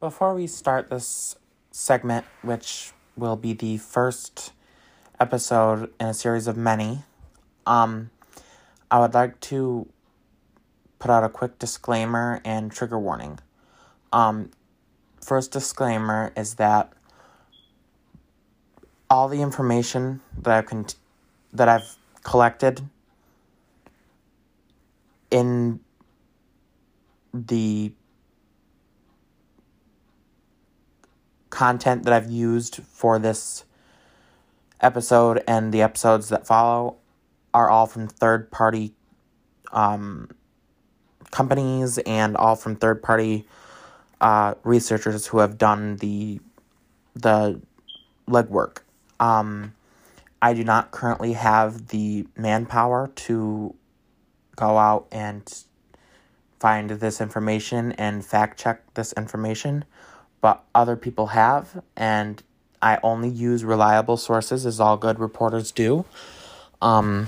Before we start this segment, which will be the first episode in a series of many, um, I would like to put out a quick disclaimer and trigger warning. Um, first disclaimer is that all the information that I've that I've collected in the content that I've used for this episode and the episodes that follow are all from third party um, companies and all from third party uh, researchers who have done the the legwork. Um, I do not currently have the manpower to go out and find this information and fact check this information, but other people have, and I only use reliable sources, as all good reporters do. Um,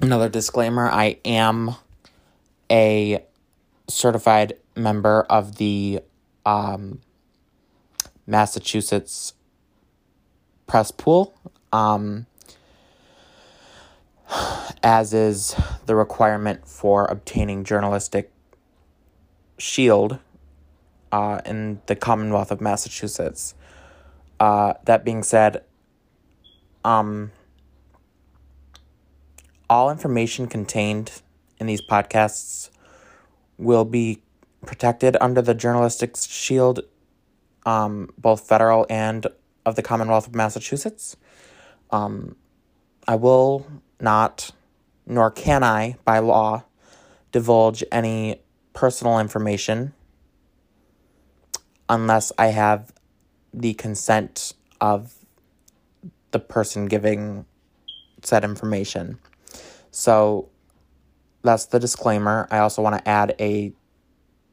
another disclaimer I am a certified member of the um, Massachusetts press pool, um, as is the requirement for obtaining journalistic shield uh, in the Commonwealth of Massachusetts. Uh, that being said, um, all information contained in these podcasts will be protected under the journalistic shield, um, both federal and of the Commonwealth of Massachusetts. Um, I will not, nor can I, by law, divulge any personal information unless I have the consent of the person giving said information. So that's the disclaimer. I also want to add a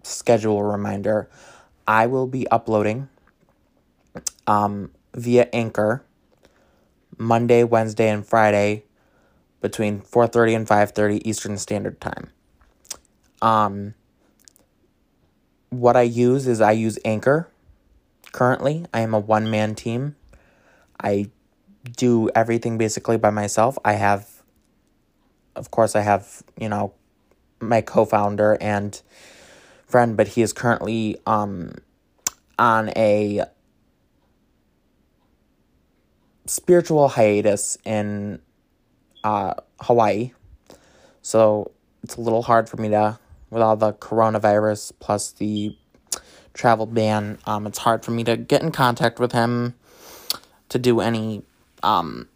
schedule reminder. I will be uploading um, via Anchor Monday, Wednesday, and Friday between 4:30 and 5:30 Eastern Standard Time. Um, what I use is I use Anchor. Currently, I am a one man team. I do everything basically by myself. I have of course, I have, you know, my co founder and friend, but he is currently um, on a spiritual hiatus in uh, Hawaii. So it's a little hard for me to, with all the coronavirus plus the travel ban, um, it's hard for me to get in contact with him to do any um,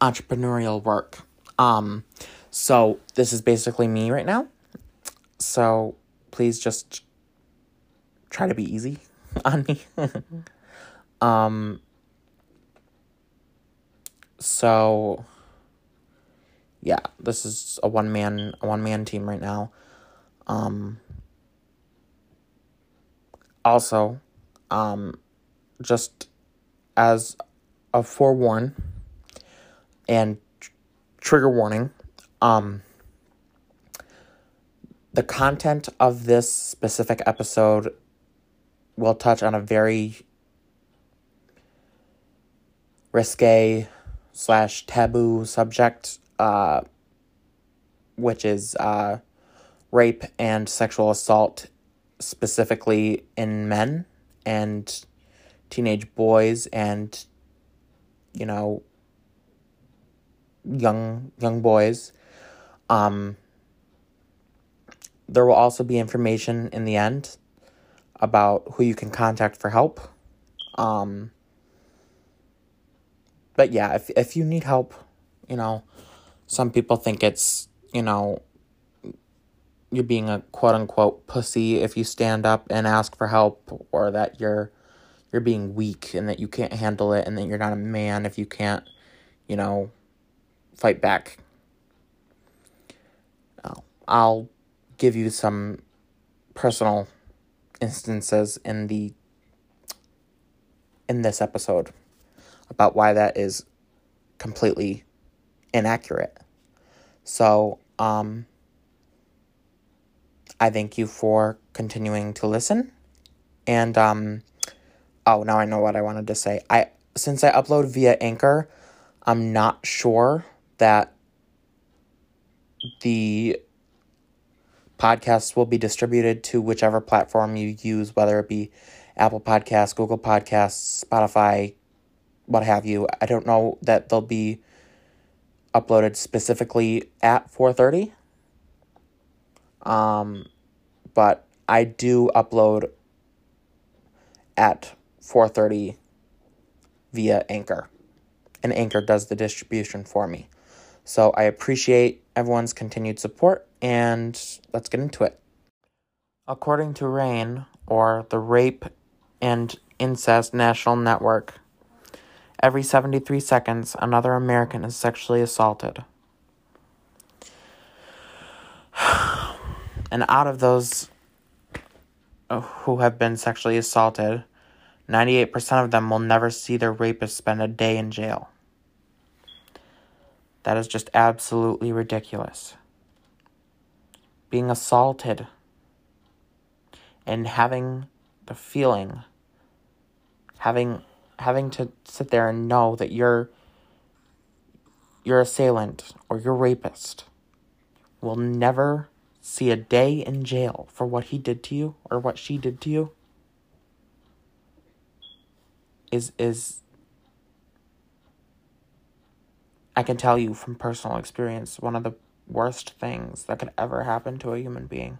entrepreneurial work. Um, so this is basically me right now. So please just try to be easy on me. um, so yeah, this is a one man a one man team right now. Um, also, um, just as a forewarn and trigger warning. Um, the content of this specific episode will touch on a very risque slash taboo subject, uh, which is uh, rape and sexual assault, specifically in men and teenage boys and, you know, young young boys. Um, there will also be information in the end about who you can contact for help. Um, but yeah, if if you need help, you know, some people think it's, you know, you're being a quote unquote pussy if you stand up and ask for help or that you're you're being weak and that you can't handle it and that you're not a man if you can't, you know, fight back. I'll give you some personal instances in the in this episode about why that is completely inaccurate. So, um I thank you for continuing to listen And um oh, now I know what I wanted to say. I since I upload via Anchor, I'm not sure that the podcasts will be distributed to whichever platform you use, whether it be Apple Podcasts, Google Podcasts, Spotify, what have you. I don't know that they'll be uploaded specifically at 4:30. Um but I do upload at 4:30 via Anchor. And Anchor does the distribution for me. So I appreciate everyone's continued support and let's get into it. According to RAINN or the Rape and Incest National Network, every 73 seconds another American is sexually assaulted. And out of those uh, who have been sexually assaulted, 98% of them will never see their rapist spend a day in jail. That is just absolutely ridiculous. Being assaulted and having the feeling having having to sit there and know that your your assailant or your rapist will never see a day in jail for what he did to you or what she did to you is is I can tell you from personal experience one of the worst things that could ever happen to a human being.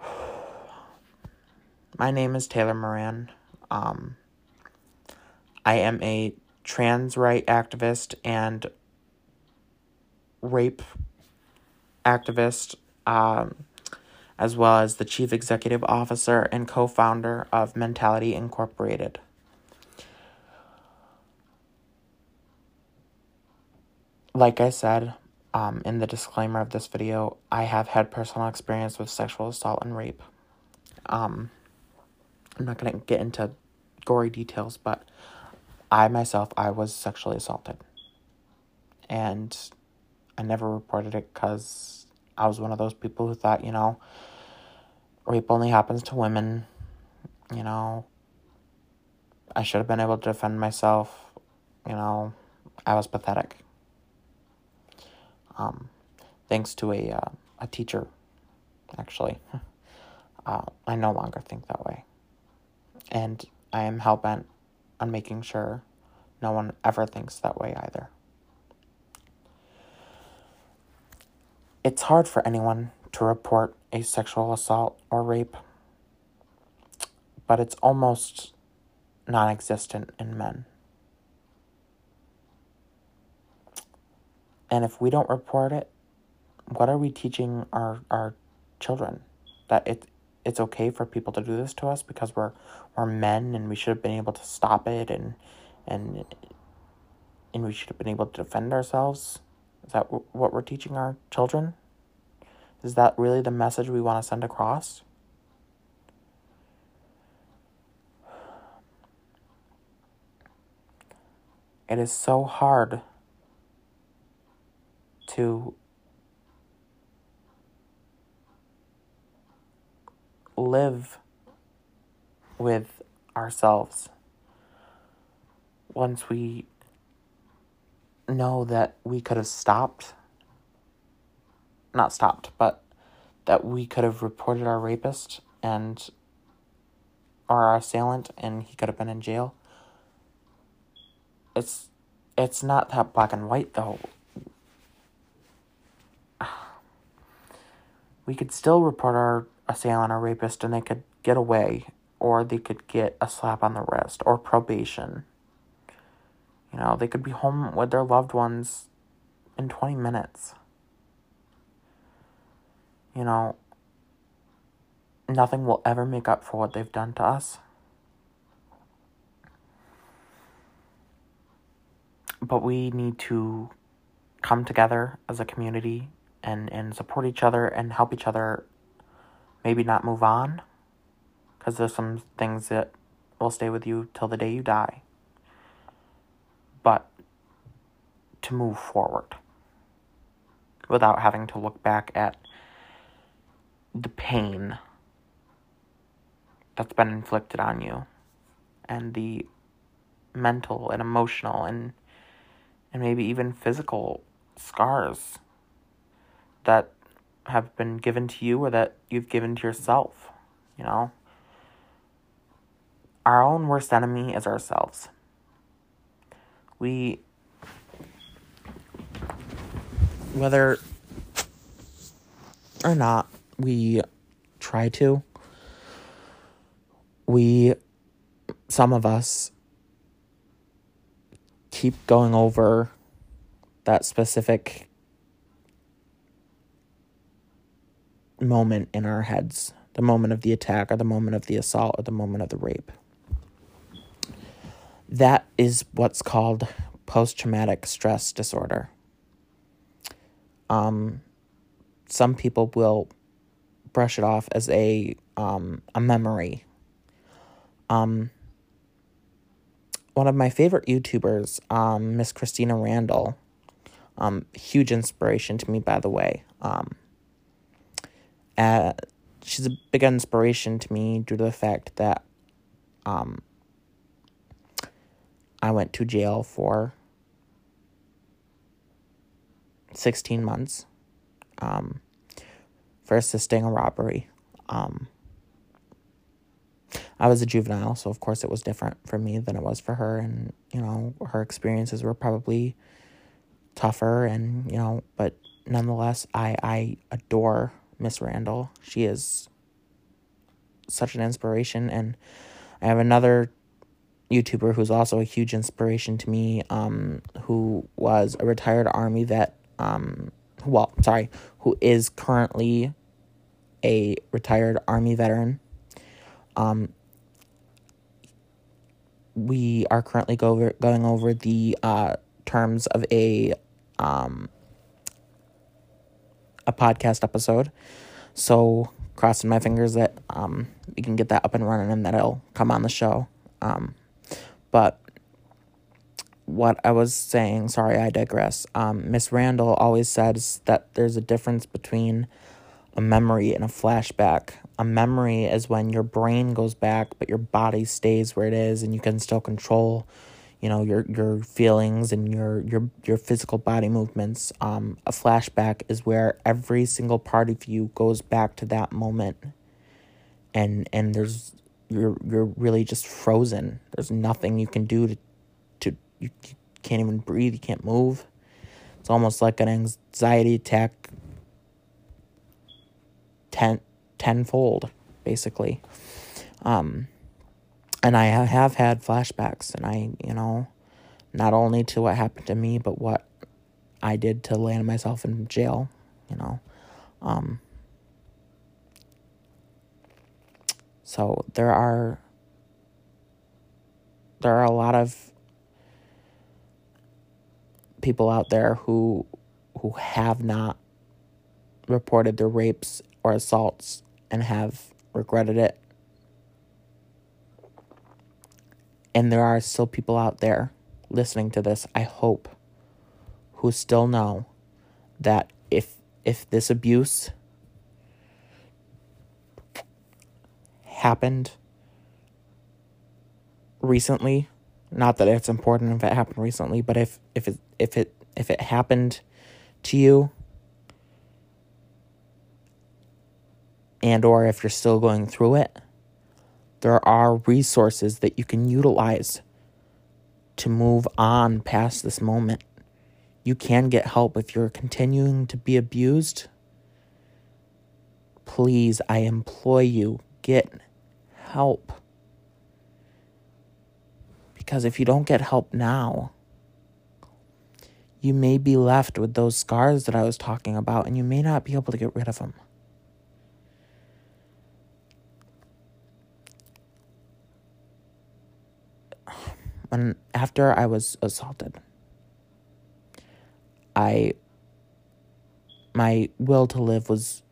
My name is Taylor Moran. Um, I am a trans right activist and rape activist, um, as well as the chief executive officer and co founder of Mentality Incorporated. Like I said um, in the disclaimer of this video, I have had personal experience with sexual assault and rape. Um, I'm not going to get into gory details, but I myself, I was sexually assaulted. And I never reported it because I was one of those people who thought, you know, rape only happens to women. You know, I should have been able to defend myself. You know, I was pathetic. Um, thanks to a uh, a teacher, actually, uh, I no longer think that way, and I am hell bent on making sure no one ever thinks that way either. It's hard for anyone to report a sexual assault or rape, but it's almost non existent in men. And if we don't report it, what are we teaching our, our children? That it it's okay for people to do this to us because we're we're men and we should have been able to stop it and and and we should have been able to defend ourselves. Is that what we're teaching our children? Is that really the message we want to send across? It is so hard to live with ourselves once we know that we could have stopped not stopped, but that we could have reported our rapist and or our assailant and he could have been in jail. It's it's not that black and white though. We could still report our assailant or rapist and they could get away or they could get a slap on the wrist or probation. You know, they could be home with their loved ones in 20 minutes you know, nothing will ever make up for what they've done to us. But we need to come together as a community and, and support each other and help each other maybe not move on. Because there's some things that will stay with you till the day you die. But to move forward without having to look back at the pain that's been inflicted on you and the mental and emotional and and maybe even physical scars that have been given to you or that you've given to yourself, you know? Our own worst enemy is ourselves. We whether or not we try to we some of us keep going over that specific moment in our heads. The moment of the attack or the moment of the assault or the moment of the rape. That is what's called post traumatic stress disorder um, some people will brush it off as a um, a memory. Um, one of my favorite YouTubers, um, Miss Christina Randall, um, huge inspiration to me, by the way. Um, uh, she's a big inspiration to me due to the fact that um, I went to jail for 16 months um, for assisting a robbery. Um, I was a juvenile, so of course it was different for me than it was for her. And, you know, her experiences were probably tougher and, you know, but nonetheless, I, I adore Miss Randall. She is such an inspiration. And I have another YouTuber who's also a huge inspiration to me, um, who was a retired army vet um, well, sorry, who is currently a retired Army veteran. Um, we are currently go over, going over the uh, terms of a um, a podcast episode. So crossing my fingers that um, we can get that up and running and that it'll come on the show. Um, but what I was saying, sorry, I digress. Um, Miss Randall always says that there's a difference between a memory and a flashback. A memory is when your brain goes back, but your body stays where it is, and you can still control, you know, your your feelings and your your your physical body movements. Um, a flashback is where every single part of you goes back to that moment, and and there's you're you're really just frozen. There's nothing you can do to you, can't even breathe, you can't move. It's almost like an anxiety attack ten tenfold, basically. Um, and I have had flashbacks, and I, you know, not only to what happened to me, but what I did to land myself in jail, you know. Um, so there are there are a lot of people out there who who have not reported their rapes or assaults and have regretted it. And there are still people out there listening to this, I hope, who still know that if if this abuse happened recently not that it's important if it happened recently, but if if it if it if it happened to you and or if you're still going through it, there are resources that you can utilize to move on past this moment. You can get help if you're continuing to be abused. Please, I implore you, get help. Because if you don't get help now, you may be left with those scars that I was talking about, and you may not be able to get rid of them. When after I was assaulted, I my will to live was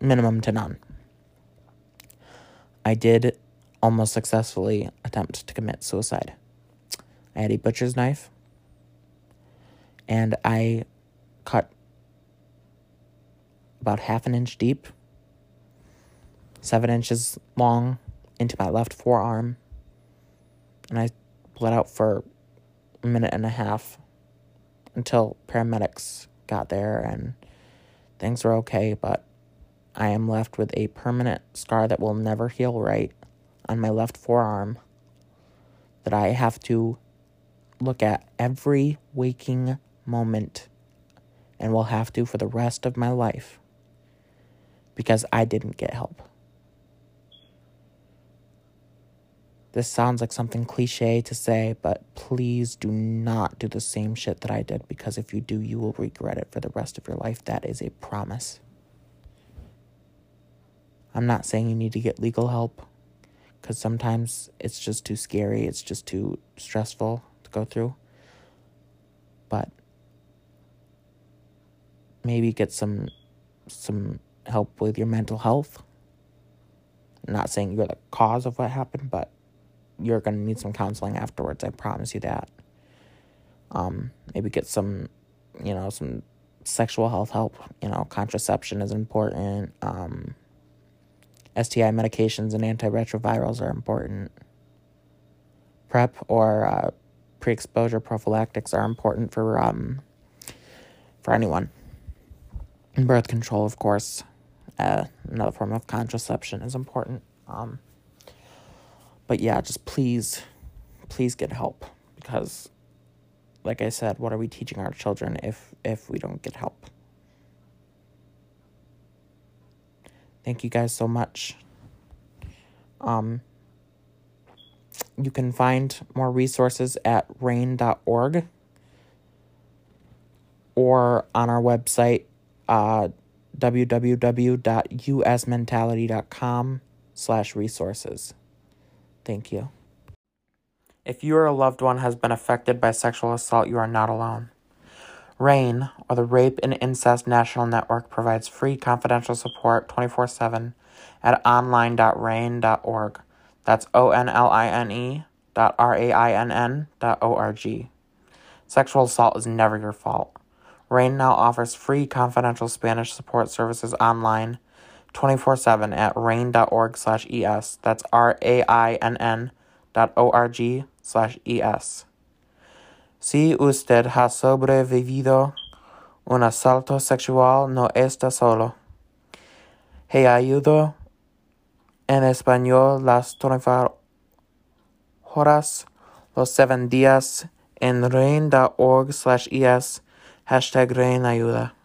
minimum to none. I did almost successfully attempt to commit suicide. I had a butcher's knife and I cut about half an inch deep, seven inches long into my left forearm. And I bled out for a minute and a half until paramedics got there and things were okay, but I am left with a permanent scar that will never heal right on my left forearm that I have to look at every waking moment and will have to for the rest of my life because I didn't get help. This sounds like something cliche to say, but please do not do the same shit that I did because if you do, you will regret it for the rest of your life. That is a promise. I'm not saying you need to get legal help because sometimes it's just too scary, it's just too stressful to go through. But maybe get some some help with your mental health. I'm not saying you're the cause of what happened, but you're going to need some counseling afterwards. I promise you that. Um, maybe get some, you know, some sexual health help. You know, contraception is important. Um, STI medications and antiretrovirals are important. PrEP or uh, pre-exposure prophylactics are important for um, for anyone. And birth control, of course, uh, another form of contraception is important. Um, but yeah, just please, please get help because, like I said, what are we teaching our children if if we don't get help? Thank you guys so much. Um, you can find more resources at rainn.org or on our website, uh, www.usmentality.com slash resources. Thank you. If you or a loved one has been affected by sexual assault, you are not alone. RAINN, or the Rape and Incest National Network, provides free confidential support 24 7 at online.rainn.org. That's O N L I N E dot R A I N N dot O R G. Sexual assault is never your fault. RAINN now offers free confidential Spanish support services online 24 7 at rainn.org slash ES. That's R A I N N dot O R G slash ES. Si usted ha sobrevivido un asalto sexual, no está solo. He ayudo en español las 24 horas, los 7 días en rainn.org slash es, hashtag rain ayuda.